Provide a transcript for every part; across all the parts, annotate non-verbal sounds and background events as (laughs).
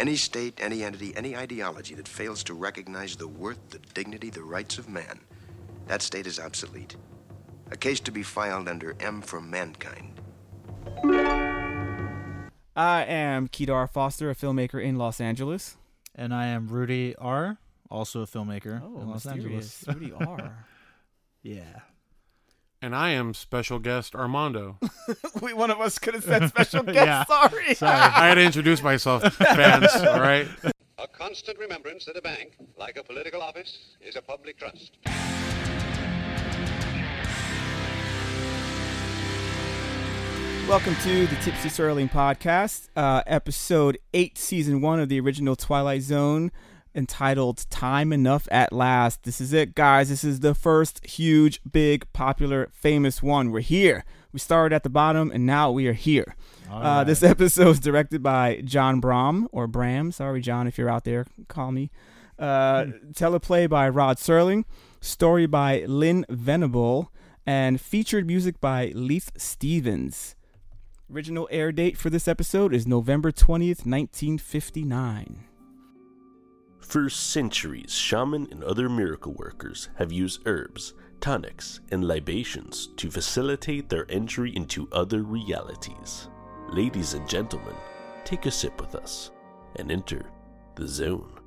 Any state, any entity, any ideology that fails to recognize the worth, the dignity, the rights of man, that state is obsolete. A case to be filed under M for mankind. I am Kedar Foster, a filmmaker in Los Angeles. And I am Rudy R, also a filmmaker Oh, in Los Angeles. Rudy R. (laughs) yeah. And I am special guest Armando. (laughs) we one of us could have said (laughs) special guest. Yeah. Sorry. Sorry. I had to introduce myself, (laughs) fans. All right. A constant remembrance that a bank, like a political office, is a public trust. Welcome to the Tipsy Serling podcast, uh, episode 8, season 1 of the original Twilight Zone, entitled Time Enough at Last. This is it, guys. This is the first huge, big, popular, famous one. We're here. We started at the bottom, and now we are here. Uh, this (laughs) episode is directed by John Brom, or Bram. Sorry, John, if you're out there, call me. Uh, teleplay by Rod Serling. Story by Lynn Venable. And featured music by Leith Stevens. Original air date for this episode is November 20th, 1959. For centuries, shaman and other miracle workers have used herbs, tonics, and libations to facilitate their entry into other realities. Ladies and gentlemen, take a sip with us and enter the zone.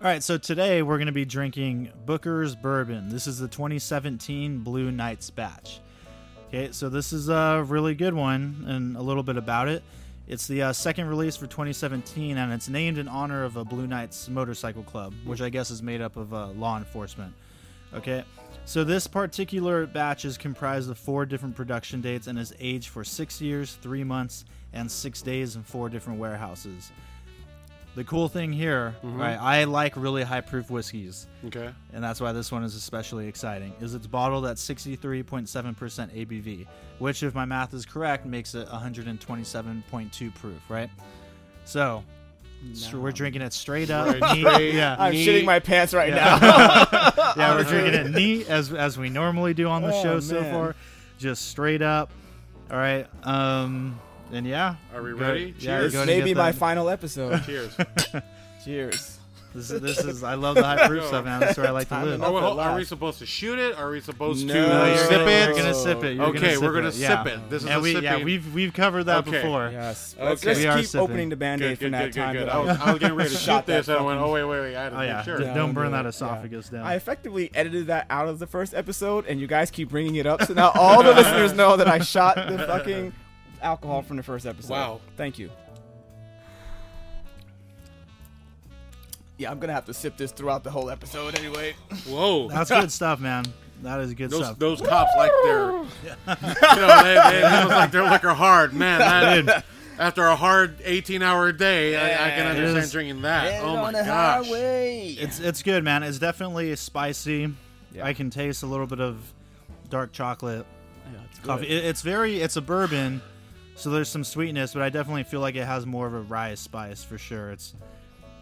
All right, so today we're going to be drinking Booker's Bourbon. This is the 2017 Blue Knights batch. Okay, so this is a really good one, and a little bit about it. It's the uh, second release for 2017, and it's named in honor of a Blue Knights motorcycle club, which I guess is made up of uh, law enforcement. Okay, so this particular batch is comprised of four different production dates and is aged for six years, three months, and six days in four different warehouses. The cool thing here, right? I like really high proof whiskeys, Okay. and that's why this one is especially exciting. Is it's bottled at 63.7% ABV, which, if my math is correct, makes it 127.2 proof, right? So, so we're drinking it straight up. Right, neat. straight. (laughs) yeah, (laughs) I'm Neat. shitting my pants right Yeah. now. (laughs) yeah, we're drinking it neat as as we normally do on the Oh, show so far, just straight up. All right, um, and yeah, Are we Go- ready? yeah, Cheers. go this may be my that. final episode. (laughs) Cheers. (laughs) Cheers. This is this is I love the high proof stuff, man. That's where I like to live. enough. Oh, wait, are we supposed to shoot it? Are we supposed No, to you're you're sip gonna, it? You're gonna sip it. You're Okay, gonna sip we're gonna it. yeah. sip it. This is and a we, yeah, sipping- we've we've covered that Okay. before. Yes. Okay. Let's just keep sipping. opening the band-aid Good, from that good, time. good, good. that I was, I was getting ready to (laughs) Shot shoot this, that and I went, oh, wait, wait, wait. I had to Oh yeah, make sure. don't, Don't burn that esophagus down. I effectively edited that out of the first episode, and you guys keep bringing it up, so now all the listeners know that I shot the fucking alcohol from the first episode. Wow. Thank you. Yeah, I'm gonna have to sip this throughout the whole episode anyway. Whoa. That's good stuff, man. That is good Those, stuff. those cops like their, (laughs) you know, they, they, they look like their liquor hard, man. That, after a hard 18-hour day, I, I can Yeah. understand It is. drinking that. Oh my on the gosh! highway. It's it's good, man. It's definitely spicy. Yeah. I can taste a little bit of dark chocolate Yeah, it's good. coffee. It, it's very it's a bourbon, so there's some sweetness, but I definitely feel like it has more of a rye spice for sure. It's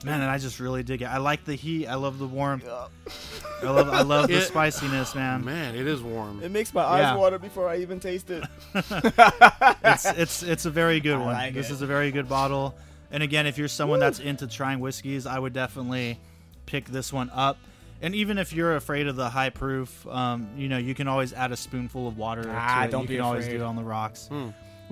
man, and I just really dig it. I like the heat. I love the warmth. I love I love the (laughs) It- spiciness, man. Man, it is warm. It makes my eyes Yeah. water before I even taste it. (laughs) (laughs) It's it's it's a very good I one. like this it. is a very good bottle. And again, if you're someone that's into trying whiskeys, I would definitely pick this one up. And even if you're afraid of the high proof, um, you know, you can always add a spoonful of water. Ah, to it. don't you be can always afraid. do it on the rocks.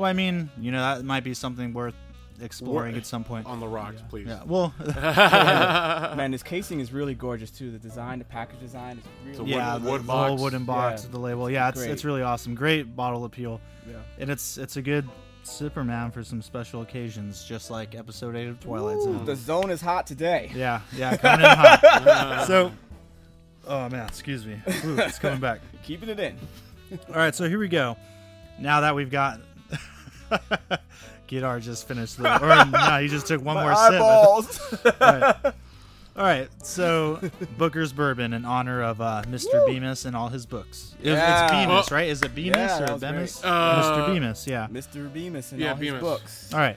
Well, I mean, you know, that might be something worth exploring at some point. On the rocks, please. Yeah. Well, (laughs) (laughs) Man, this casing is really gorgeous too. The design, the package design is It's a really yeah, wooden- the, wood the whole wooden box, Yeah. the label. Yeah, it's Great. it's really awesome. Great bottle appeal, yeah. and it's it's a good Superman for some special occasions, just like episode eight of Twilight Zone. The zone is hot today. Yeah, yeah, coming in hot. (laughs) so, oh man, excuse me. Ooh, it's coming back. Keeping it in. All right, so here we go. Now that we've got. (laughs) Gidar just finished the. Or no, he just took one My more sip. eyeballs. (laughs) Right. All right, so Booker's Bourbon in honor of uh, Mr. Bemis and all his books. It- Yeah. It's Bemis, Well- right? Is it Bemis Yeah, or was Bemis? Uh, Mr. Bemis, yeah. Mr. Bemis and Yeah, all his books. All right,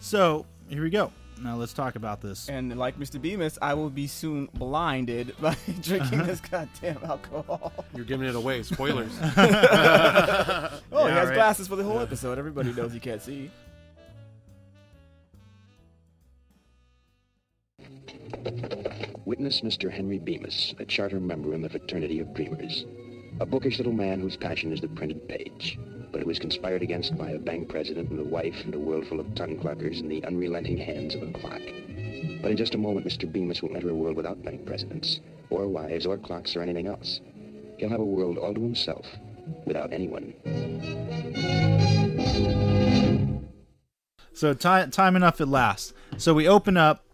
so here we go. Now let's talk about this. And like Mr. Bemis, I will be soon blinded by (laughs) drinking uh-huh. this goddamn alcohol. You're giving it away. Spoilers. (laughs) oh, he has right. glasses for the whole episode. Everybody knows you can't see. Witness Mr. Henry Bemis, a charter member in the Fraternity of Dreamers, a bookish little man whose passion is the printed page but it was conspired against by a bank president and a wife and a world full of tongue cluckers in the unrelenting hands of a clock. But in just a moment, Mr. Bemis will enter a world without bank presidents, or wives, or clocks, or anything else. He'll have a world all to himself, without anyone. So time time enough at last. So we open up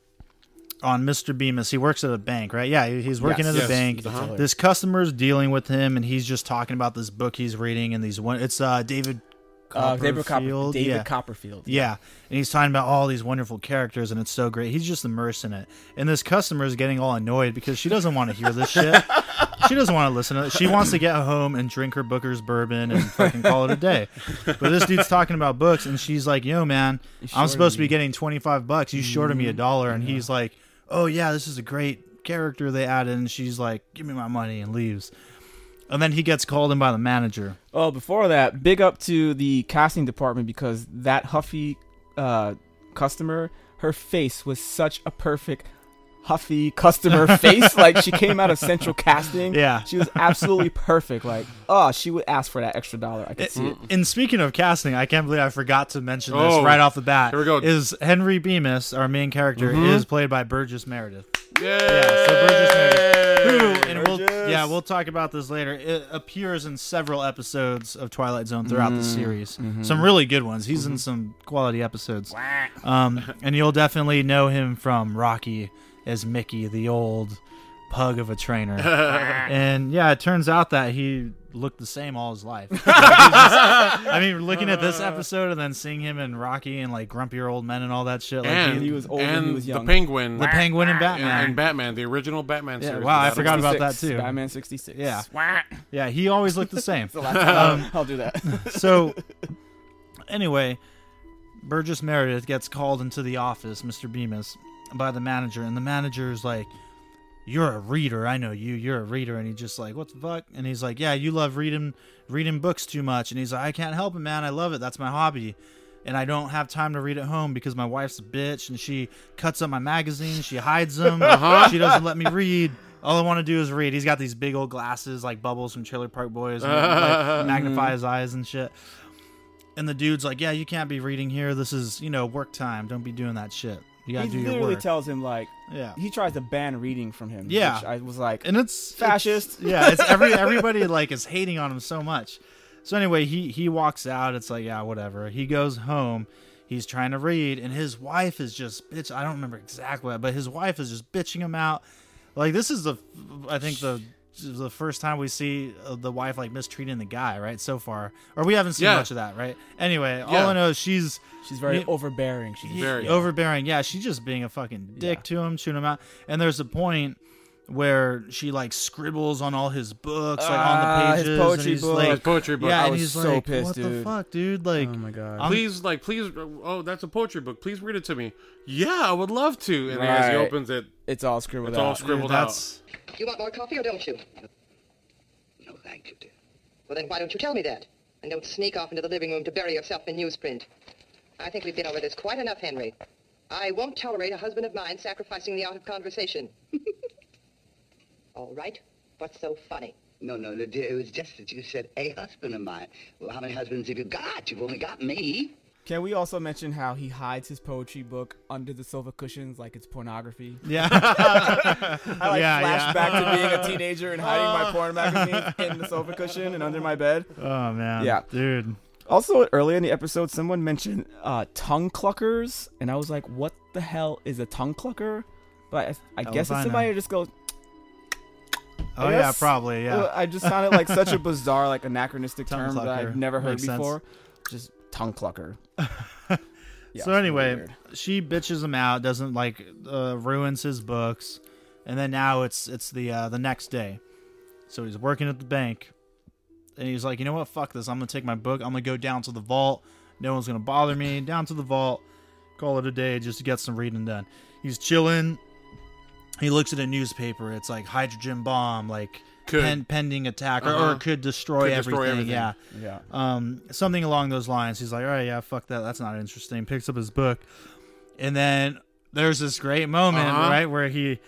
on Mr. Bemis. He works at a bank, right? Yeah, he's working Yes. at a Yes. bank. Uh-huh. This customer's dealing with him, and he's just talking about this book he's reading, and these one. It's uh, David. Uh, David, Copper- Copperfield. David yeah. Copperfield. Yeah, and he's talking about all these wonderful characters, and it's so great. He's just immersed in it. And this customer is getting all annoyed because she doesn't want to hear this shit. (laughs) she doesn't want to listen to it. She wants to get home and drink her Booker's bourbon and fucking call it a day. But this dude's talking about books, and she's like, "Yo, man, I'm supposed to be getting 25 bucks. You shorted me a dollar." And he's like, "Oh yeah, this is a great character they added." And she's like, "Give me my money," and leaves. And then he gets called in by the manager. Oh, before that, big up to the casting department because that Huffy uh, customer, her face was such a perfect Huffy customer (laughs) face. Like she came out of Central Casting. Yeah. she was absolutely (laughs) perfect. Like, oh, she would ask for that extra dollar. I could see it. And speaking of casting, I can't believe I forgot to mention this Oh, right off the bat. here we go. Is Henry Bemis, our main character, mm-hmm. is played by Burgess Meredith. Yeah. Yeah, so Burgess Meredith, who, and we'll yeah, we'll talk about this later. It appears in several episodes of Twilight Zone throughout the mm-hmm. series. Mm-hmm. Some really good ones. He's in some quality episodes. Um, and you'll definitely know him from Rocky as Mickey, the old pug of a trainer. (laughs) and yeah, it turns out that he looked the same all his life. (laughs) I mean, looking at this episode and then seeing him in Rocky and like grumpier old men and all that shit. Like and he- he was old and and he was young. the penguin, the Penguin and and, Batman. and Batman, the original Batman Yeah, series. wow, I Batman. forgot about that too. Batman 66. Yeah. Yeah, he always looked the (laughs) same. The last time um, I'll do that. so, anyway, Burgess Meredith gets called into the office, Mr. Bemis, by the manager, and the manager's like, "You're a reader. I know you. You're a reader." And he's just like, "What the fuck?" And he's like, "Yeah, you love reading reading books too much." And he's like, "I can't help it, man. I love it. That's my hobby." And I don't have time to read at home because my wife's a bitch and she cuts up my magazines. She hides them. (laughs) Uh-huh. She doesn't let me read. All I want to do is read. He's got these big old glasses like Bubbles from Trailer Park Boys, and like, (laughs) magnify mm. his eyes and shit. And the dude's like, "Yeah, you can't be reading here. This is, you know, work time. Don't be doing that shit. You gotta he do your literally work." tells him like, yeah, he tries to ban reading from him. Yeah. which I was like, and it's Fascist. it's- (laughs) yeah, it's every (laughs) everybody like is hating on him so much. So anyway, he he walks out. It's like yeah, whatever. He goes home. He's trying to read, and his wife is just bitch. I don't remember exactly, but his wife is just bitching him out. Like this is the, I think the the first time we see uh, the wife like mistreating the guy, right? So far, or we haven't seen Yeah. much of that, right? Anyway, all Yeah. I know is she's she's very He- overbearing. She's Very. overbearing. Yeah, she's just being a fucking dick Yeah. to him, shooting him out. And there's a point where she like scribbles on all his books, like Ah, on the his pages. poetry and he's book. like, His poetry book. yeah, I and was he's so like, pissed, what the dude. fuck, dude? Like, oh my god. I'm- please, like, please. Oh, that's a poetry book. Please read it to me. Yeah, I would love to. And as he Right. opens it, it's all scribbled it's all out. dude, scribbled out. that's You want more coffee or don't you? No, thank you, dear. Well, then why don't you tell me that? And don't sneak off into the living room to bury yourself in newsprint. I think we've been over this quite enough, Henry. I won't tolerate a husband of mine sacrificing the art of conversation. (laughs) All right. What's so funny? No, no, no, dear. It was just that you said a husband of mine. Well, how many husbands have you got? You've only got me. Can we also mention how he hides his poetry book under the sofa cushions like it's pornography? yeah, (laughs) I like Yeah, flash yeah. back to being a (laughs) teenager and hiding my porn magazine in the sofa cushion and under my bed. oh man, Yeah. dude. Also, earlier in the episode, someone mentioned uh, tongue cluckers, and I was like, "What the hell is a tongue clucker?" But I, I guess if it's somebody who just goes. Oh yeah, probably yeah. Uh, I just sounded like such a (laughs) bizarre, like anachronistic term that. I've never heard Makes sense. before. Just tongue clucker. (laughs) Yeah, so anyway, weird. she bitches him out, doesn't like uh, ruins his books, and then now it's it's the uh, the next day. So he's working at the bank, and he's like, you know what, fuck this. I'm gonna take my book. I'm gonna go down to the vault. No one's gonna bother me. Down to the vault. Call it a day just to get some reading done. He's chilling. He looks at a newspaper. It's like hydrogen bomb, like Could. pen, pending attack, or, or Uh-huh. could destroy, Could destroy everything. everything. Yeah yeah. um, something along those lines. He's like, all right, yeah, fuck that. That's not interesting. Picks up his book, and then there's this great moment, Uh-huh. right, where he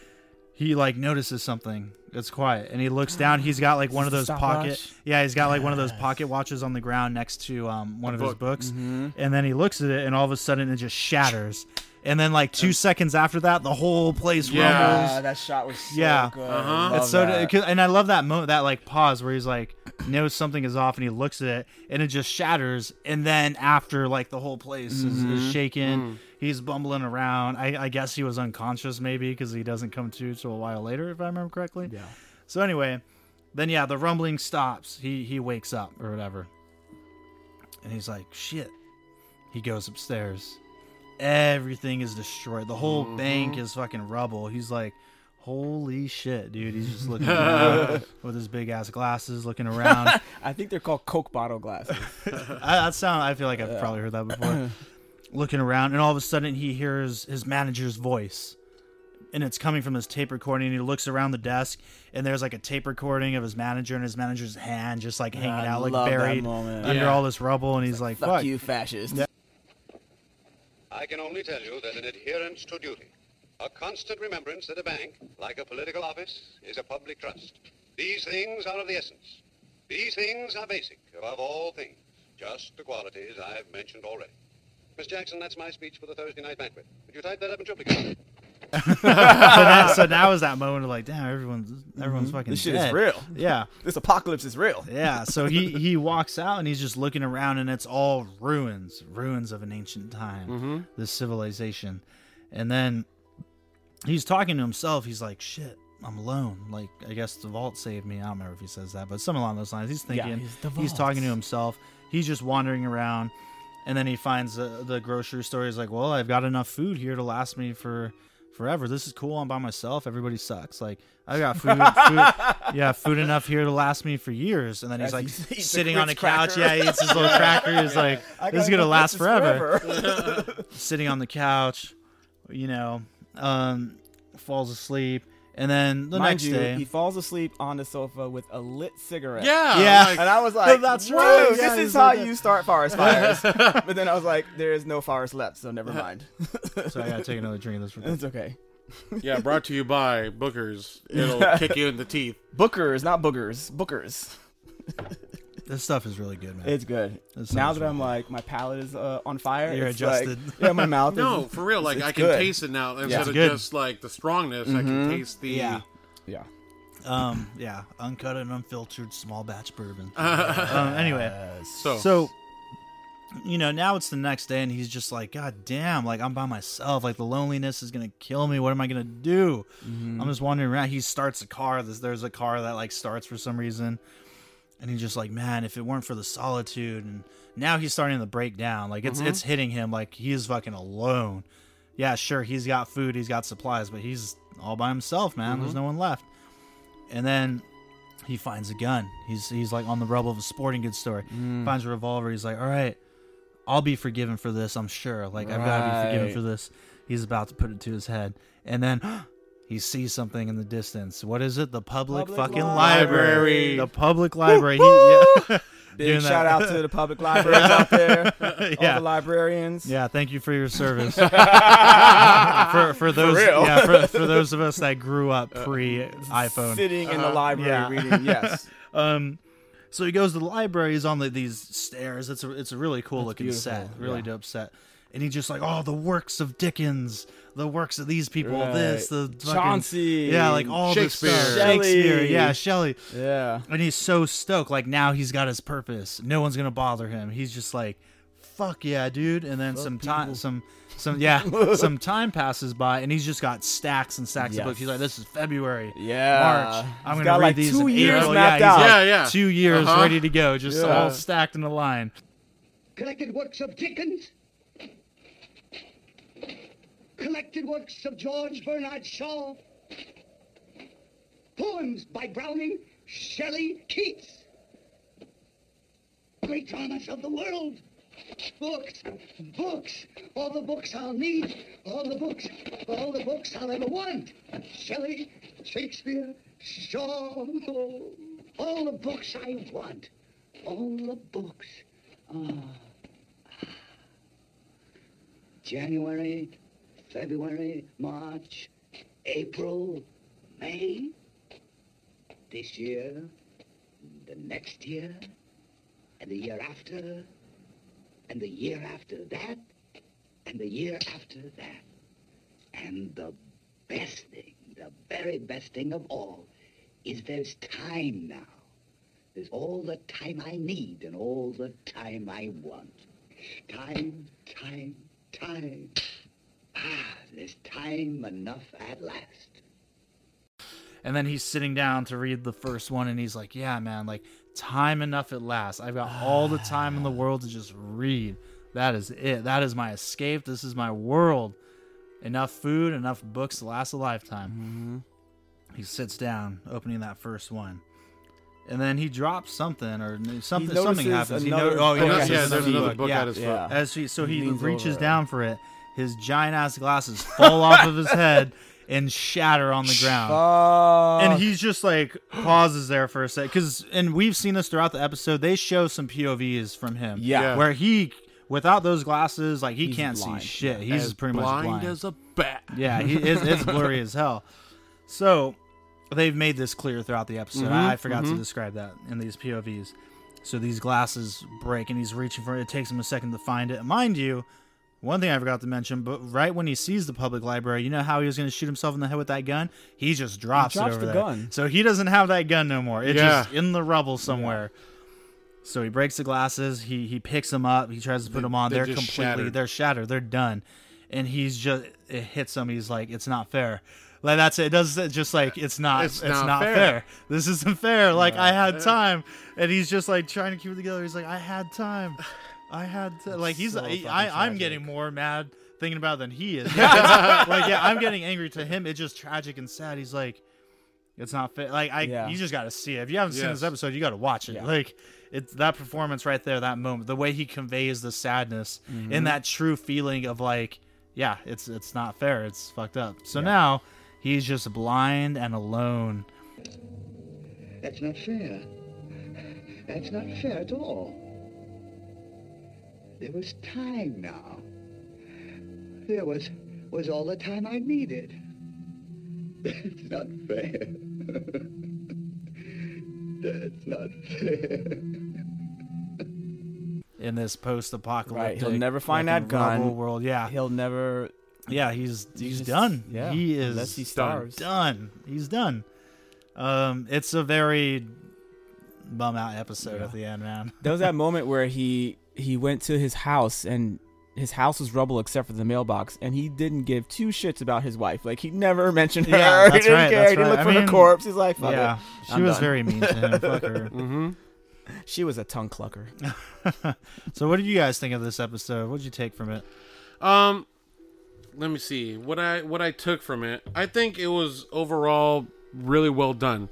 he like notices something. It's quiet, and he looks down. He's got like one of those pocket. stopwatch? Yeah, he's got like one of those pocket watches on the ground next to um, one of his books, Mm-hmm. and then he looks at it, and all of a sudden it just shatters. And then like two seconds after that, the whole place Yeah. rumbles. Ah, that shot was so Yeah. good. Uh-huh. Love It's so, that. 'cause- and I love that moment, that like pause where he's like knows something is off, and he looks at it, and it just shatters. And then after like the whole place is, Mm-hmm. is shaking, Mm. he's bumbling around. I, I guess he was unconscious maybe because he doesn't come to till a while later, if I remember correctly. Yeah. So anyway, then yeah, the rumbling stops. He he wakes up or whatever, and he's like, "Shit." He goes upstairs. Everything is destroyed. The whole Mm-hmm. bank is fucking rubble. He's like, "Holy shit, dude!" He's just looking (laughs) around with his big ass glasses, looking around. (laughs) I think they're called Coke bottle glasses. (laughs) I, that sound. I feel like I've probably heard that before. looking around, and all of a sudden he hears his manager's voice, and it's coming from his tape recording. And he looks around the desk, and there's like a tape recording of his manager and his manager's hand just like hanging I out, like buried under Yeah. all this rubble. And he's like, Fuck, "Fuck, you, fascist. I can only tell you that an adherence to duty, a constant remembrance that a bank, like a political office, is a public trust. These things are of the essence. These things are basic, above all things. Just the qualities I've mentioned already. Miss Jackson, that's my speech for the Thursday night banquet. Would you type that up and in triplicate? So, now, so now is that moment of like, damn, everyone's everyone's fucking Mm-hmm. This shit dead. is real. Yeah, (laughs) This apocalypse is real. yeah. So he (laughs) he walks out and he's just looking around, and it's all ruins, ruins of an ancient time, this civilization. And then he's talking to himself. He's like, "Shit, I'm alone." Like, I guess the vault saved me. I don't remember if he says that, but something along those lines. He's thinking. he's the he's talking to himself. He's just wandering around, and then he finds the, the grocery store. He's like, "Well, I've got enough food here to last me for." Forever. This is cool. I'm by myself. Everybody sucks. Like I got food, food (laughs) yeah, food enough here to last me for years. And then he's like he eats a (laughs) sitting on a couch. cracker. Yeah, he eats his little (laughs) cracker. He's like, this is gonna last forever. forever. Sitting on the couch, you know, um, falls asleep, and then the Mind next you, day, he falls asleep on the sofa with a lit cigarette. Yeah. Yeah. like- And I was like, That's "Whoa, right, This yeah, is how like you start forest fires. (laughs) but then I was like, there is no forest left, so never mind. (laughs) so I gotta take another drink of this. it's okay. (laughs) yeah. Brought to you by Booker's. It'll kick you in the teeth. Bookers, not boogers. Bookers. This stuff is really good, man. It's good. This now sounds that I'm like, my palate is uh, on fire. You're it's like- adjusted. yeah, my mouth. (laughs) No, is, for real. Like I can good. taste it now instead It's of good. just like the strongness. I can taste the. yeah, Yeah. um, yeah, uncut and unfiltered small batch bourbon. um, (laughs) anyway, So, So, you know, now it's the next day, and he's just like, God damn, like I'm by myself. Like the loneliness is gonna kill me. What am I gonna do? I'm just wandering around. He starts a car. There's, there's a car that like starts for some reason, and he's just like, man, if it weren't for the solitude, and now he's starting to break down. Like it's it's mm-hmm. hitting him. Like he is fucking alone. Yeah, sure, he's got food, he's got supplies, but he's all by himself, man. There's mm-hmm. no one left. And then he finds a gun. He's he's like on the rubble of a sporting goods store. Mm. Finds a revolver. He's like, all right, I'll be forgiven for this. I'm sure. Like I've got to be forgiven for this. He's about to put it to his head, and then he sees something in the distance. What is it? The public, Public fucking library. library. The public library. He, yeah. (laughs) Big shout out to the public (laughs) libraries out there. (laughs) All the librarians. Yeah, thank you for your service. for for those real. yeah, for, for those of us that grew up pre iPhone. Sitting in the library Yeah. reading. Yes. Um, so he goes to the library. He's on the, these stairs. It's a it's a really cool looking beautiful, set, really yeah. dope set. And he's just like, oh, the works of Dickens, the works of these people, this, the fucking, Chaucer. yeah, like all this Shakespeare. stuff. Shelley. Shakespeare, yeah, Shelley. Yeah. And he's so stoked. Like now he's got his purpose. No one's gonna bother him. He's just like, fuck yeah, dude. And then some time, some, some, yeah, (laughs) some time passes by, and he's just got stacks and stacks of books. He's like, this is February, Yeah. March. I'm He's gonna got read like these two in years April. mapped yeah, out. Yeah, yeah. Two years Uh-huh. ready to go, just Yeah. all stacked in a line. Collected works of Dickens. Collected works of George Bernard Shaw. Poems by Browning, Shelley, Keats. Great dramas of the world. Books, books, all the books I'll need, all the books, all the books I'll ever want. Shelley, Shakespeare, Shaw, oh, all the books I want, all the books. Ah. January, February, March, April, May, this year, the next year, and the year after, and the year after that, and the year after that. And the best thing, the very best thing of all, is there's time now. There's all the time I need and all the time I want. Time, time, time. Ah, there's time enough at last. And then he's sitting down to read the first one, and he's like, "Yeah, man, like time enough at last. I've got all the time in the world to just read. That is it. That is my escape. This is my world. Enough food, enough books to last a lifetime." He sits down, opening that first one, and then he drops something or something. Something notices happens. He another oh, he book notices at his another book. book yeah. at his foot. Yeah. As he, so He he reaches over. down for it. His giant ass glasses fall off of his head and shatter on the ground. Uh, and he's just like pauses there for a sec because and we've seen this throughout the episode. They show some POVs from him, Yeah. Yeah. where he without those glasses, like he He's can't blind. see shit. He's As pretty much blind, blind. as a bat. Yeah, he, it's, it's (laughs) blurry as hell. So they've made this clear throughout the episode. I, I forgot to describe that in these POVs. So these glasses break, and he's reaching for it. It takes him a second to find it. Mind you, one thing I forgot to mention, but right when he sees the public library, you know how he was going to shoot himself in the head with that gun? He just drops, drops it over the there. gun. So he doesn't have that gun no more. It's Yeah. just in the rubble somewhere. So he breaks the glasses. He he picks them up. He tries to put They- them on. they're They're completely shattered. they're shattered. They're done. And he's just it hits him. He's like, it's not fair. Like that's it. It does it just like it's not it's, It's not, not fair. fair. This isn't fair. Like I had time, and he's just like trying to keep it together. He's like, I had time. I had to, like he's so I, I I'm getting more mad thinking about it than he is. (laughs) Yeah, like yeah, I'm getting angry to him. It's just tragic and sad. He's like, it's not fair. Like I, Yeah. you just got to see it. If you haven't seen this episode, you got to watch it. Yeah. Like it's that performance right there, that moment, the way he conveys the sadness Mm-hmm. and that true feeling of like, yeah, it's it's not fair. It's fucked up. So now he's just blind and alone. That's not fair. That's not fair at all. There was time now. There was was all the time I needed. (laughs) That's not fair. (laughs) That's not fair. in this post-apocalyptic, Right, he'll never find fucking that gun. rubble world. Yeah, he'll never. yeah, he's he's just- done. yeah, he is unless he done. starves. Done. He's done. Um, it's a very bum out episode at the end, man. There was that (laughs) moment where he he went to his house and his house was rubble except for the mailbox, and he didn't give two shits about his wife. Like he never (laughs) mentioned her. Yeah, he that's didn't right, care. that's he didn't right. look I for her corpse. He's like, Fuck yeah, it. she I'm was done. very mean to him. Fuck her. (laughs) Mm-hmm. She was a tongue clucker. (laughs) So, what did you guys think of this episode? What did you take from it? Um, let me see what I what I took from it. I think it was overall really well done.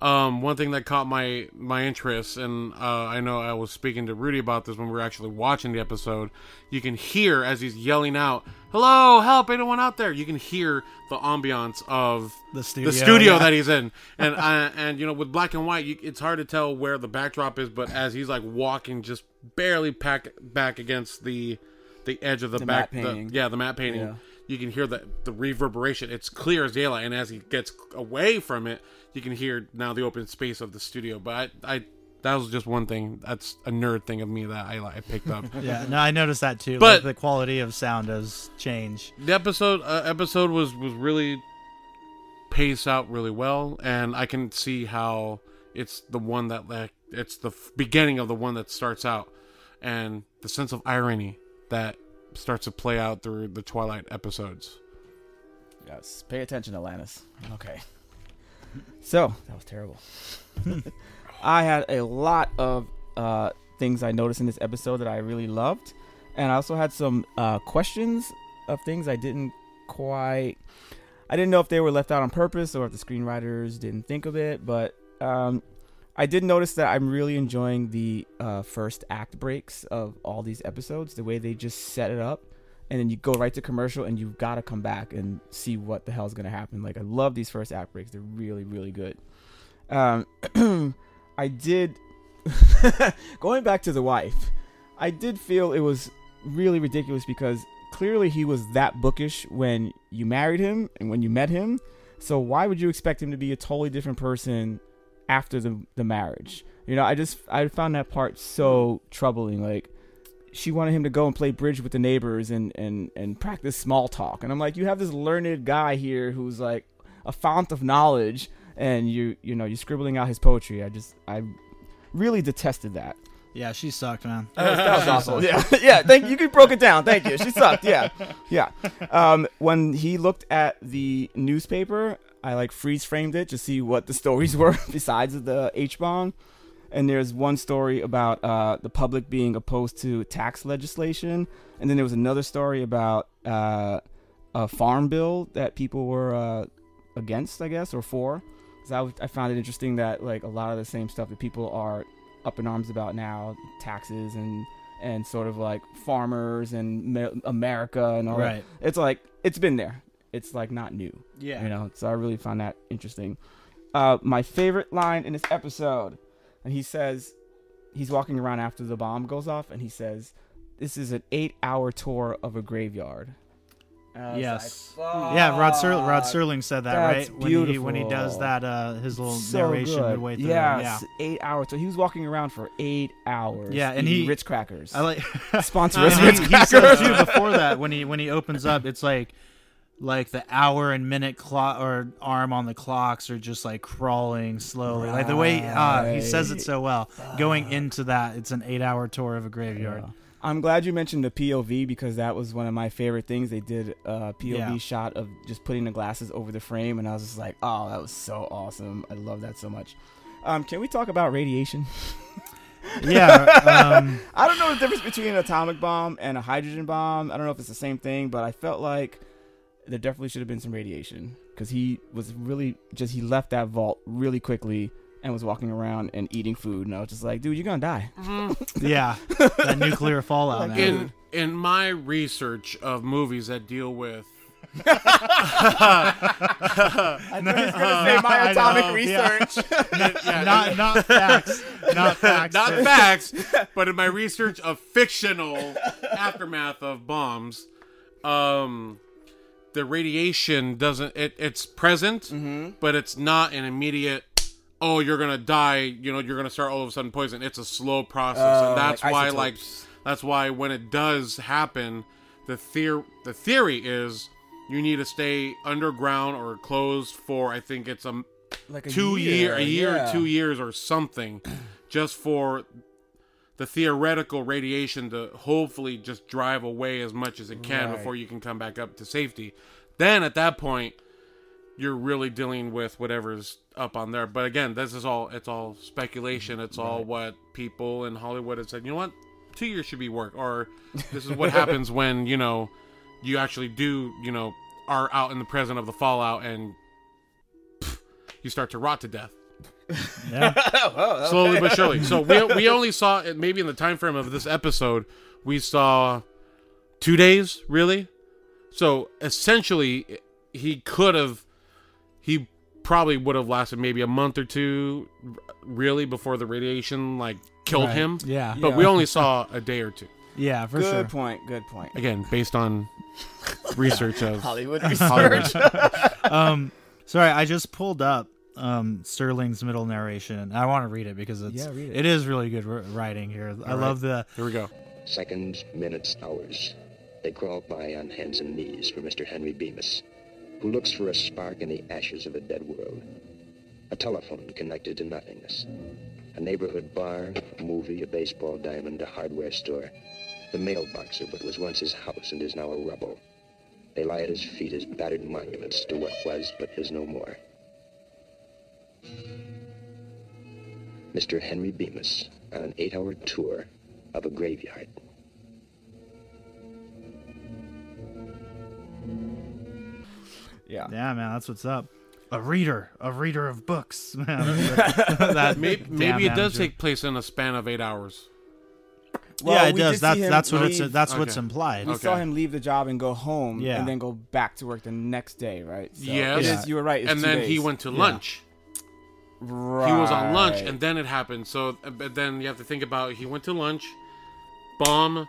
Um, one thing that caught my my interest, and uh, I know I was speaking to Rudy about this when we were actually watching the episode. You can hear as he's yelling out, "Hello, help! Anyone out there?" You can hear the ambiance of The studio, the studio yeah. that he's in, (laughs) and uh, and you know with black and white, you, it's hard to tell where the backdrop is. But as he's like walking, just barely pack back against the the edge of the, The back, matte the- yeah, the matte painting. Yeah. You can hear the the reverberation. It's clear as daylight, and as he gets away from it, you can hear now the open space of the studio. But I, I that was just one thing. That's a nerd thing of me that I I picked up. (laughs) Yeah, no, I noticed that too. But- like, the quality of sound does change. the episode uh, episode was was really paced out really well, and I can see how it's the one that like it's the f- beginning of the one that starts out, and the sense of irony that starts to play out through the Twilight episodes. Yes. Pay attention, Atlantis. Okay. (laughs) So that was terrible. (laughs) I had a lot of uh, things I noticed in this episode that I really loved, and I also had some uh, questions of things I didn't quite. I didn't know if they were left out on purpose or if the screenwriters didn't think of it, but um, I did notice that I'm really enjoying the uh, first act breaks of all these episodes. The way they just set it up, and then you go right to commercial, and you've got to come back and see what the hell's gonna happen. Like I love these first act breaks; they're really, really good. Um, (clears throat) I did (laughs) going back to the wife. I did feel it was really ridiculous because clearly he was that bookish when you married him and when you met him, So why would you expect him to be a totally different person after the the marriage? You know, I just I found that part so troubling. Like she wanted him to go and play bridge with the neighbors and and and practice small talk. And I'm like, you have this learned guy here who's like a fount of knowledge and you you know, you're scribbling out his poetry. I just I really detested that. Yeah, she sucked, man. That was, that was (laughs) awful. Yeah, (laughs) yeah. Thank you. You broke it down. Thank you. She sucked. Yeah, yeah. Um, when he looked at the newspaper, I like freeze framed it to see what the stories (laughs) were besides the H bomb. And there's one story about uh, the public being opposed to tax legislation, and then there was another story about uh, a farm bill that people were uh, against, I guess, or for. So I, found it interesting that like a lot of the same stuff that people are up in arms about now, taxes and and sort of like farmers and Ma- America and all Right. that. It's like it's been there. It's like not new. Yeah. You know, so I really found that interesting. Uh, my favorite line in this episode, and he says, he's walking around after the bomb goes off, and he says, "This is an eight-hour tour of a graveyard." And I was Yes. like, Yeah, Rod Serling, Rod Serling said that that's right when he when he does that uh his little so narration good. midway through. Yes, eight hours. So he was walking around for eight hours. Yeah, and he- Ritz crackers. I like sponsor And us, he, Ritz he crackers. says too before that when he when he opens up, it's like like the hour and minute clock or arm on the clocks are just like crawling slowly. Like the way uh, he says it so well. Going into that, it's an eight hour tour of a graveyard. I'm glad you mentioned the POV because that was one of my favorite things. They did a POV Yeah. shot of just putting the glasses over the frame, and I was just like, "Oh, that was so awesome! I love that so much." Um, can we talk about radiation? (laughs) Yeah, um, (laughs) I don't know the difference between an atomic bomb and a hydrogen bomb. I don't know if it's the same thing, but I felt like there definitely should have been some radiation because he was really just he left that vault really quickly and was walking around and eating food, and I was just like, "Dude, you're gonna die." (laughs) yeah, that nuclear fallout. man. in in my research of movies that deal with (laughs) (laughs) I know he's gonna say my I atomic know, yeah. research. not not facts, not facts, not but- facts, but in my research of fictional aftermath of bombs, um, the radiation doesn't. It, it's present, Mm-hmm. but it's not an immediate. Oh, you're gonna die. You know, you're gonna start all of a sudden poison. It's a slow process, Oh, and that's like why, like, that's why when it does happen, the theor- the theory is you need to stay underground or closed for I think it's a Like a two year, a year yeah. or two years or something, (clears throat) just for the theoretical radiation to hopefully just drive away as much as it can Right. before you can come back up to safety. Then at that point, you're really dealing with whatever's up on there. But again, this is all it's all speculation. It's all what people in Hollywood have said. You know what? Two years should be work, or this is what (laughs) happens when you know you actually do you know are out in the present of the fallout and pff, you start to rot to death Yeah. (laughs) slowly but surely. So we we only saw it maybe in the time frame of this episode, we saw two days really. So essentially, he could have, he probably would have lasted maybe a month or two, really before the radiation like killed Right. him. Yeah. But we only saw a day or two. Yeah, for Good sure. point. Good point. Again, based on research of (laughs) Hollywood Hollywood. research. (laughs) um, sorry, I just pulled up um Serling's middle narration. I want to read it because it's Yeah, read it. it is really good writing here. I right. love the Here we go. Seconds, minutes, hours. They crawl by on hands and knees for Mr. Henry Bemis, who looks for a spark in the ashes of a dead world. A telephone connected to nothingness. A neighborhood bar, a movie, a baseball diamond, a hardware store. The mailbox of what was once his house and is now a rubble. They lie at his feet as battered monuments to what was but is no more. Mr. Henry Bemis on an eight-hour tour of a graveyard. yeah. yeah, man. That's what's up. A reader, a reader of books. (laughs) Man, (laughs) that Maybe, maybe it does take place in a span of eight hours. Well, yeah, it does. did That's see him that's what it's leave- that's what's implied. We Okay. saw him leave the job and go home, Yeah. and then go back to work the next day, right? So Yes. it Yeah. is. You were right. it's and two then he went to Yeah. lunch. Right. He was on lunch, and then it happened. So, uh, but then you have to think about he went to lunch, bomb,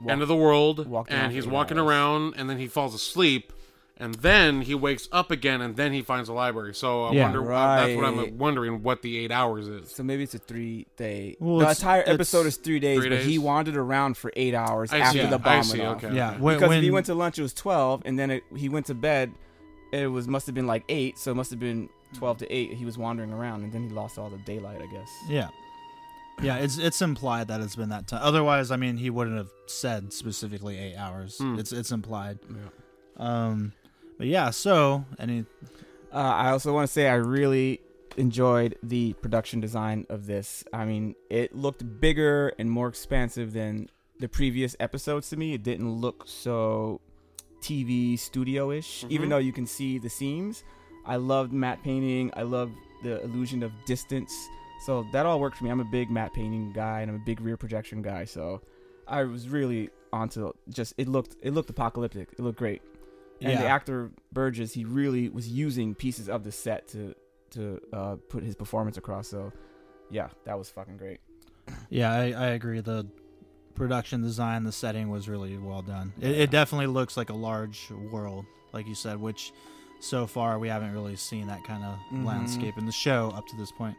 Walk- end of the world, and he's walking hours. around, and then he falls asleep, and then he wakes up again, and then he finds the library. So I Yeah. wonder. That's what I'm wondering. What the eight hours is? So maybe it's a three day. Well, the entire episode is three days, Three but he wandered around for eight hours I after see. the I bomb see, went off. okay. Yeah, okay. Because when if he went to lunch, it was twelve, and then it, he went to bed. It was must have been like eight, so it must have been twelve to eight. He was wandering around, and then he lost all the daylight, I guess. yeah, yeah, it's it's implied that it's been that time. Otherwise, I mean, he wouldn't have said specifically eight hours. Hmm. It's it's implied. Yeah. Um, but yeah. So any Uh, I also want to say I really enjoyed the production design of this. I mean, it looked bigger and more expansive than the previous episodes to me. It didn't look so TV studio ish, even though you can see the seams. I loved matte painting. I love the illusion of distance. So that all worked for me. I'm a big matte painting guy and I'm a big rear projection guy. So I was really onto just it looked it looked apocalyptic. It looked great. And the actor Burgess, he really was using pieces of the set to to uh, put his performance across. So, yeah, that was fucking great. Yeah, I, I agree. The production design, the setting was really well done. It, it definitely looks like a large world, like you said, which so far we haven't really seen that kind of Mhm. landscape in the show up to this point.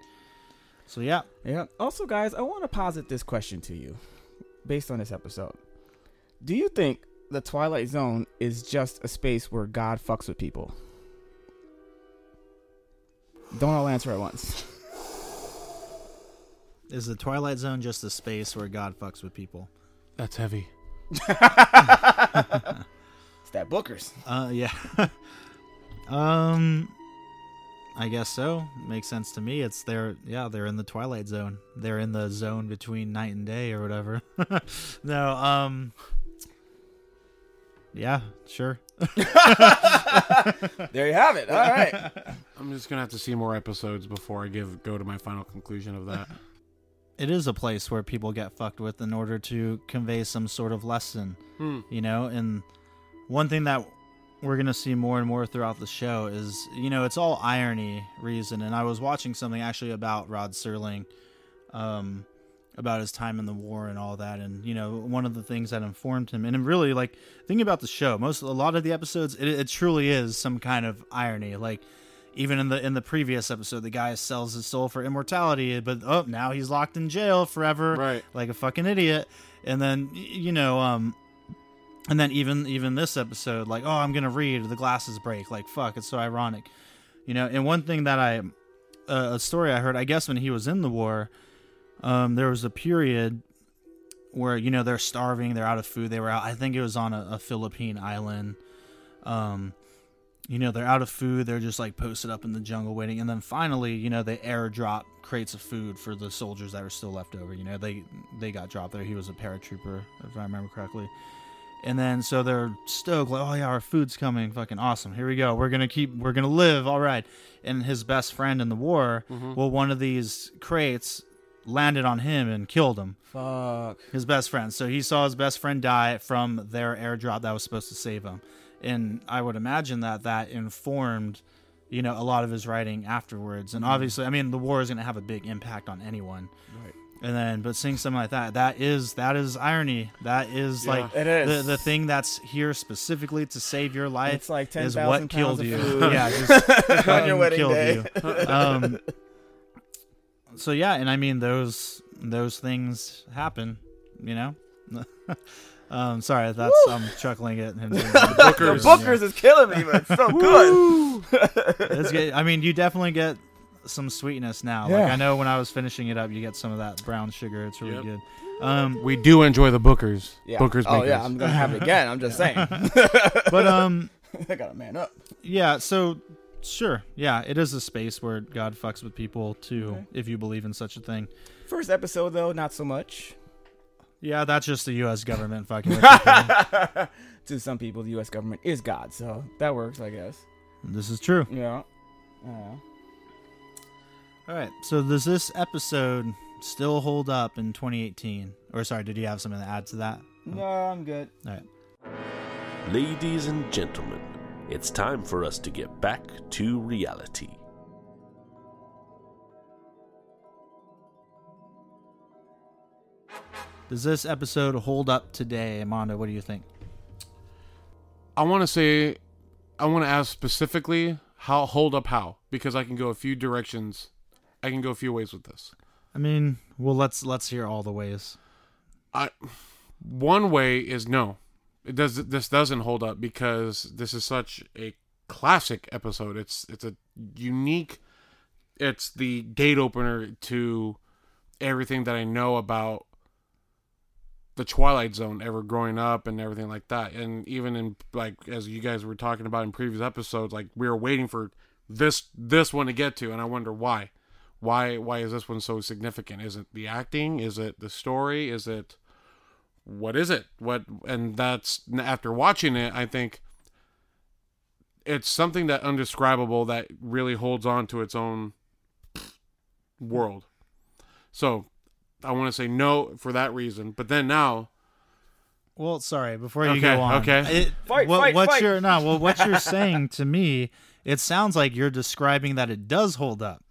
So yeah, Yeah. Also, guys, I want to posit this question to you, based on this episode. Do you think the Twilight Zone is just a space where God fucks with people? Don't all answer at once. is the Twilight Zone just a space where God fucks with people? That's heavy. (laughs) It's that Booker's. Uh, yeah. (laughs) um, I guess so. Makes sense to me. It's they're yeah they're in the Twilight Zone. They're in the zone between night and day or whatever. (laughs) no, um, yeah, sure. (laughs) There you have it. All right. (laughs) I'm just gonna have to see more episodes before I give go to my final conclusion of that. It is a place where people get fucked with in order to convey some sort of lesson. Hmm. you know and one thing that we're gonna see more and more throughout the show is you know it's all irony reason and i was watching something actually about rod serling um about his time in the war and all that and you know one of the things that informed him and it really like thinking about the show most a lot of the episodes it, it truly is some kind of irony like even in the in the previous episode the guy sells his soul for immortality but oh now he's locked in jail forever Right. like a fucking idiot and then you know um and then even even this episode like oh i'm gonna read the glasses break like fuck it's so ironic. You know and one thing that i uh, a story i heard i guess when he was in the war um there was a period where you know they're starving they're out of food they were out i think it was on a, a philippine island. Um you know they're out of food they're just like posted up in the jungle waiting and then finally you know they airdrop crates of food for the soldiers that are still left over you know they they got dropped there he was a paratrooper if i remember correctly and then so they're stoked like oh yeah our food's coming fucking awesome here we go we're gonna keep we're gonna live all right and his best friend in the war mm-hmm. well one of these crates landed on him and killed him Fuck. his best friend. So he saw his best friend die from their airdrop that was supposed to save him. And I would imagine that that informed, you know, a lot of his writing afterwards. And mm-hmm. obviously, I mean, the war is going to have a big impact on anyone. Right. And then, but seeing something like that, that is that is irony. That is Yeah. like It is. the the thing that's here specifically to save your life. It's like is 10,000 what killed you. (laughs) yeah, just (laughs) On your wedding killed day. you. Um, so yeah, and I mean those those things happen, you know. (laughs) um, sorry, that's I'm chuckling at him. doing that. Booker's. The Booker's is killing me, but it's so good. It's good. I mean, you definitely get some sweetness now. Like Yeah. I know when I was finishing it up, you get some of that brown sugar. It's really Yep. good. Um, We do enjoy the Bookers. Yeah. Bookers. oh Bakers. yeah, I'm gonna have it again. I'm just saying. (laughs) but um, (laughs) I gotta man up. yeah. So sure, yeah, it is a space where God fucks with people too, Okay. if you believe in such a thing. First episode though, not so much. Yeah, that's just the U.S. government (laughs) fucking. with people. to some people, the U.S. government is God, so that works, I guess. this is true. Yeah. Yeah. All right. So does this episode still hold up in 2018? Or sorry, did you have something to add to that? No, I'm good. All right. Ladies and gentlemen, it's time for us to get back to reality. Does this episode hold up today, Armando? What do you think? I want to say I want to ask specifically how hold up how because I can go a few directions. I can go a few ways with this. I mean, well, let's let's hear all the ways. I one way is no. It does this doesn't hold up because this is such a classic episode. It's it's a unique it's the gate opener to everything that I know about the Twilight Zone ever growing up and everything like that. And even in like as you guys were talking about in previous episodes, like we were waiting for this this one to get to and I wonder why. Why why is this one so significant? Is it the acting? Is it the story? Is it what is it? What and that's after watching it, I think it's something that undescribable that really holds on to its own world. So I want to say no for that reason, but then now. Well, sorry. Before you Okay, go on, okay. it- Fight, what, fight, what's fight. your no? Well, what you're (laughs) saying to me, it sounds like you're describing that it does hold up.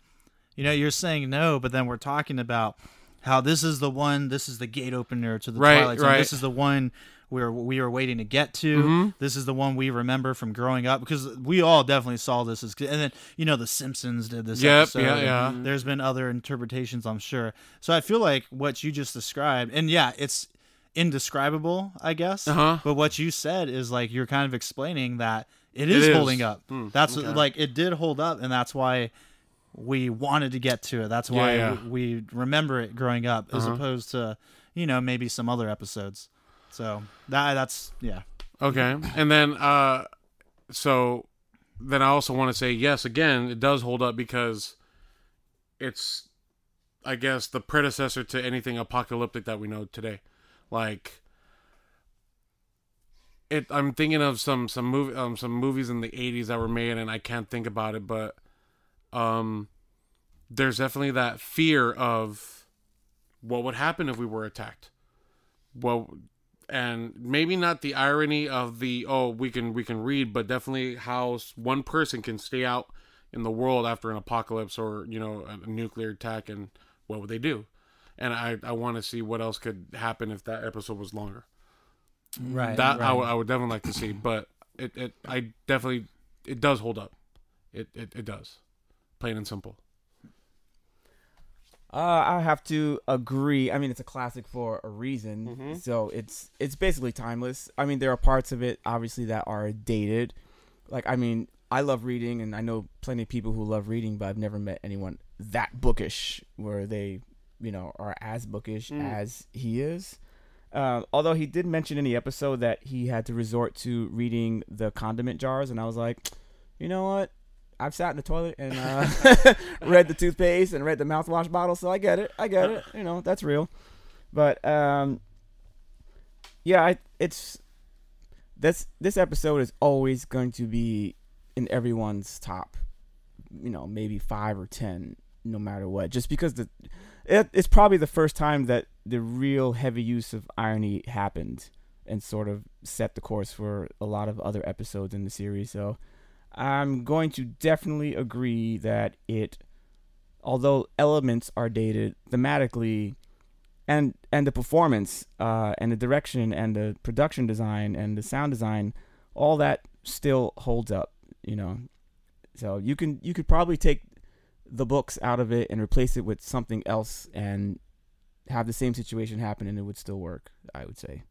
You know, you're saying no, but then we're talking about how this is the one. This is the gate opener to the Right, Twilight Zone. right. This is the one where we were waiting to get to. Mhm. This is the one we remember from growing up because we all definitely saw this as. And then you know, The Simpsons did this. Yep, episode, yeah, yeah. There's been other interpretations, I'm sure. So I feel like what you just described, and yeah, it's indescribable, I guess. Uh-huh. But what you said is like you're kind of explaining that it It is, is. holding up. Hmm, that's okay. like it did hold up, and that's why we wanted to get to it. That's why Yeah, yeah. we remember it growing up, as Uh-huh. opposed to you know maybe some other episodes. So that that's yeah. Okay. And then uh so then I also want to say yes again, it does hold up because it's I guess the predecessor to anything apocalyptic that we know today. Like it I'm thinking of some some movie um some movies in the 80s that were made and I can't think about it but um there's definitely that fear of what would happen if we were attacked. Well, and maybe not the irony of the oh we can we can read, but definitely how one person can stay out in the world after an apocalypse or you know a, nuclear attack, and what would they do? And I I want to see what else could happen if that episode was longer. Right. That I right. would I would definitely like to see, but it, it I definitely it does hold up. It it, it does, plain and simple. Uh, I have to agree. I mean, it's a classic for a reason. Mhm. So it's it's basically timeless. I mean, there are parts of it obviously that are dated. Like, I mean, I love reading, and I know plenty of people who love reading, but I've never met anyone that bookish where they, you know, are as bookish Mm. as he is. Uh, although he did mention in the episode that he had to resort to reading the condiment jars, and I was like, you know what? I've sat in the toilet and uh, (laughs) read the toothpaste and read the mouthwash bottle, so I get it. I get it. You know, that's real. But um, yeah, I, it's this this episode is always going to be in everyone's top. You know, maybe five or ten, no matter what. Just because the it, it's probably the first time that the real heavy use of irony happened and sort of set the course for a lot of other episodes in the series. So I'm going to definitely agree that it, although elements are dated thematically, and and the performance, uh, and the direction, and the production design, and the sound design, all that still holds up. You know, so you can you could probably take the books out of it and replace it with something else, and have the same situation happen, and it would still work. I would say.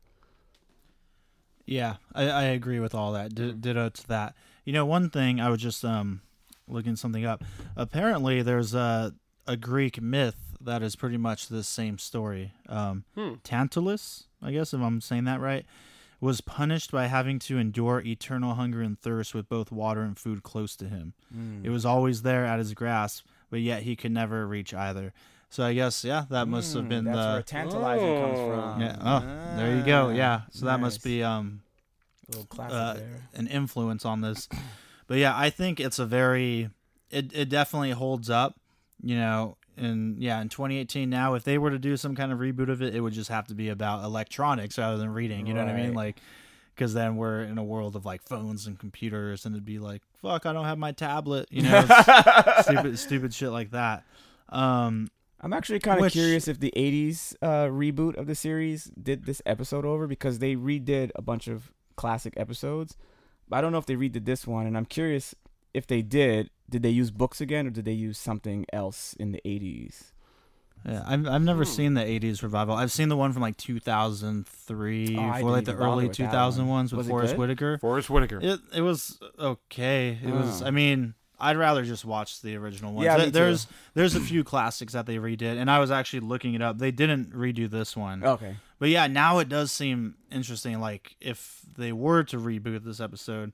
Yeah, I, I agree with all that. D- ditto to that. You know, one thing I was just um looking something up. Apparently, there's a a Greek myth that is pretty much the same story. Um, Hmm. Tantalus, I guess if I'm saying that right, was punished by having to endure eternal hunger and thirst with both water and food close to him. It was always there at his grasp, but yet he could never reach either. So I guess yeah, that must have Mm, been that's the where tantalizing comes Oh. from. yeah. Oh, there you go. Yeah. So that must be um A little classic uh, there. an influence on this. But yeah, I think it's a very it it definitely holds up, you know, and yeah, in 2018 now if they were to do some kind of reboot of it, it would just have to be about electronics rather than reading, you know what I mean? Like cuz then we're in a world of like phones and computers and it'd be like, fuck, I don't have my tablet, you know, (laughs) stupid stupid shit like that. Um I'm actually kind of curious if the 80s uh, reboot of the series did this episode over because they redid a bunch of classic episodes. But I don't know if they redid this one, and I'm curious if they did. Did they use books again, or did they use something else in the 80s? Yeah, I've I've never seen the '80s revival. I've seen the one from like 2003, Oh, I for like the early with 2000 one. ones with Was Forest? Whitaker. Forest Whitaker. It it was okay. It was. Oh. I mean, I'd rather just watch the original ones. Yeah, There- me too. there's there's a few classics that they redid, and I was actually looking it up. They didn't redo this one. Okay. But yeah, now it does seem interesting. Like if they were to reboot this episode,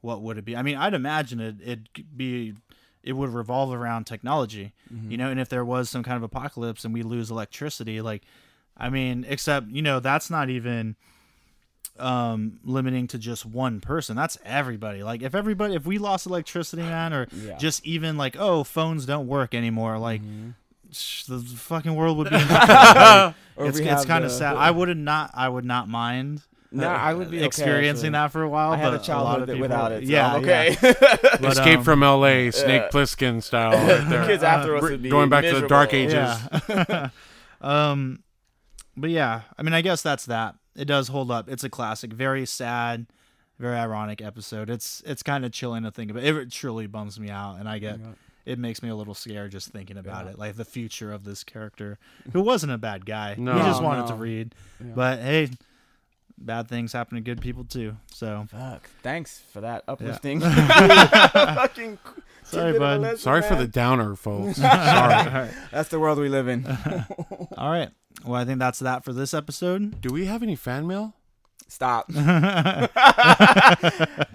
what would it be? I mean, I'd imagine it it'd be it would revolve around technology, mm-hmm. you know. And if there was some kind of apocalypse and we lose electricity, like, I mean, except you know that's not even um limiting to just one person that's everybody like if everybody if we lost electricity man or Yeah. just even like oh phones don't work anymore like sh- the fucking world would be (laughs) (laughs) (laughs) Or it's, it's kind of the- sad. I would not. I would not mind. No, uh, I would be experiencing actually. that for a while. I had a childhood lot of that- people, without it. So yeah, okay. yeah. But, Escape um, from L.A. Snake yeah. Plissken style. Right there. Kids after us would be going back to the Dark miserable. Ages. Yeah. um, but yeah, I mean, I guess that's that. It does hold up. It's a classic. Very sad, very ironic episode. It's it's kind of chilling to think about. It truly bums me out, and I get. It makes me a little scared just thinking about it, like the future of this character, who wasn't a bad guy. No. he just No, wanted to no. read, but hey, bad things happen to good people too. So Fuck. Thanks for that uplifting. (laughs) Fucking (laughs) (laughs) Sorry, tidbit of a bud. lesson, Sorry for the downer, folks. Sorry. That's the world we live in. All right. Well, I think that's that for this episode. Do we have any fan mail? Stop. (laughs) (laughs)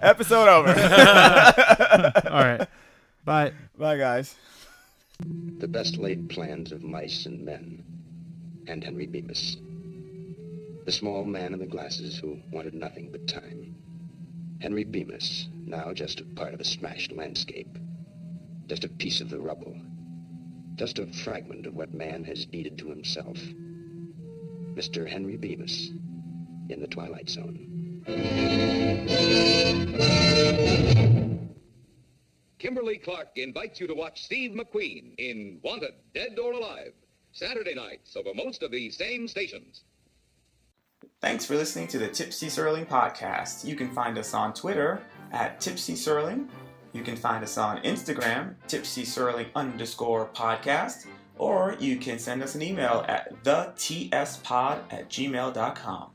Episode over. All right. Bye. Bye, guys. The best laid plans of mice and men, and Henry Bemis. The small man in the glasses who wanted nothing but time. Henry Bemis, now just a part of a smashed landscape. Just a piece of the rubble. Just a fragment of what man has deeded to himself. Mr. Henry Bemis, in the Twilight Zone. Kimberly Clark invites you to watch Steve McQueen in Wanted, Dead or Alive, Saturday nights over most of these same stations. Thanks for listening to the Tipsy Serling podcast. You can find us on Twitter at Tipsy Serling. You can find us on Instagram, Tipsy Serling underscore podcast, or you can send us an email at the tspod at gmail.com.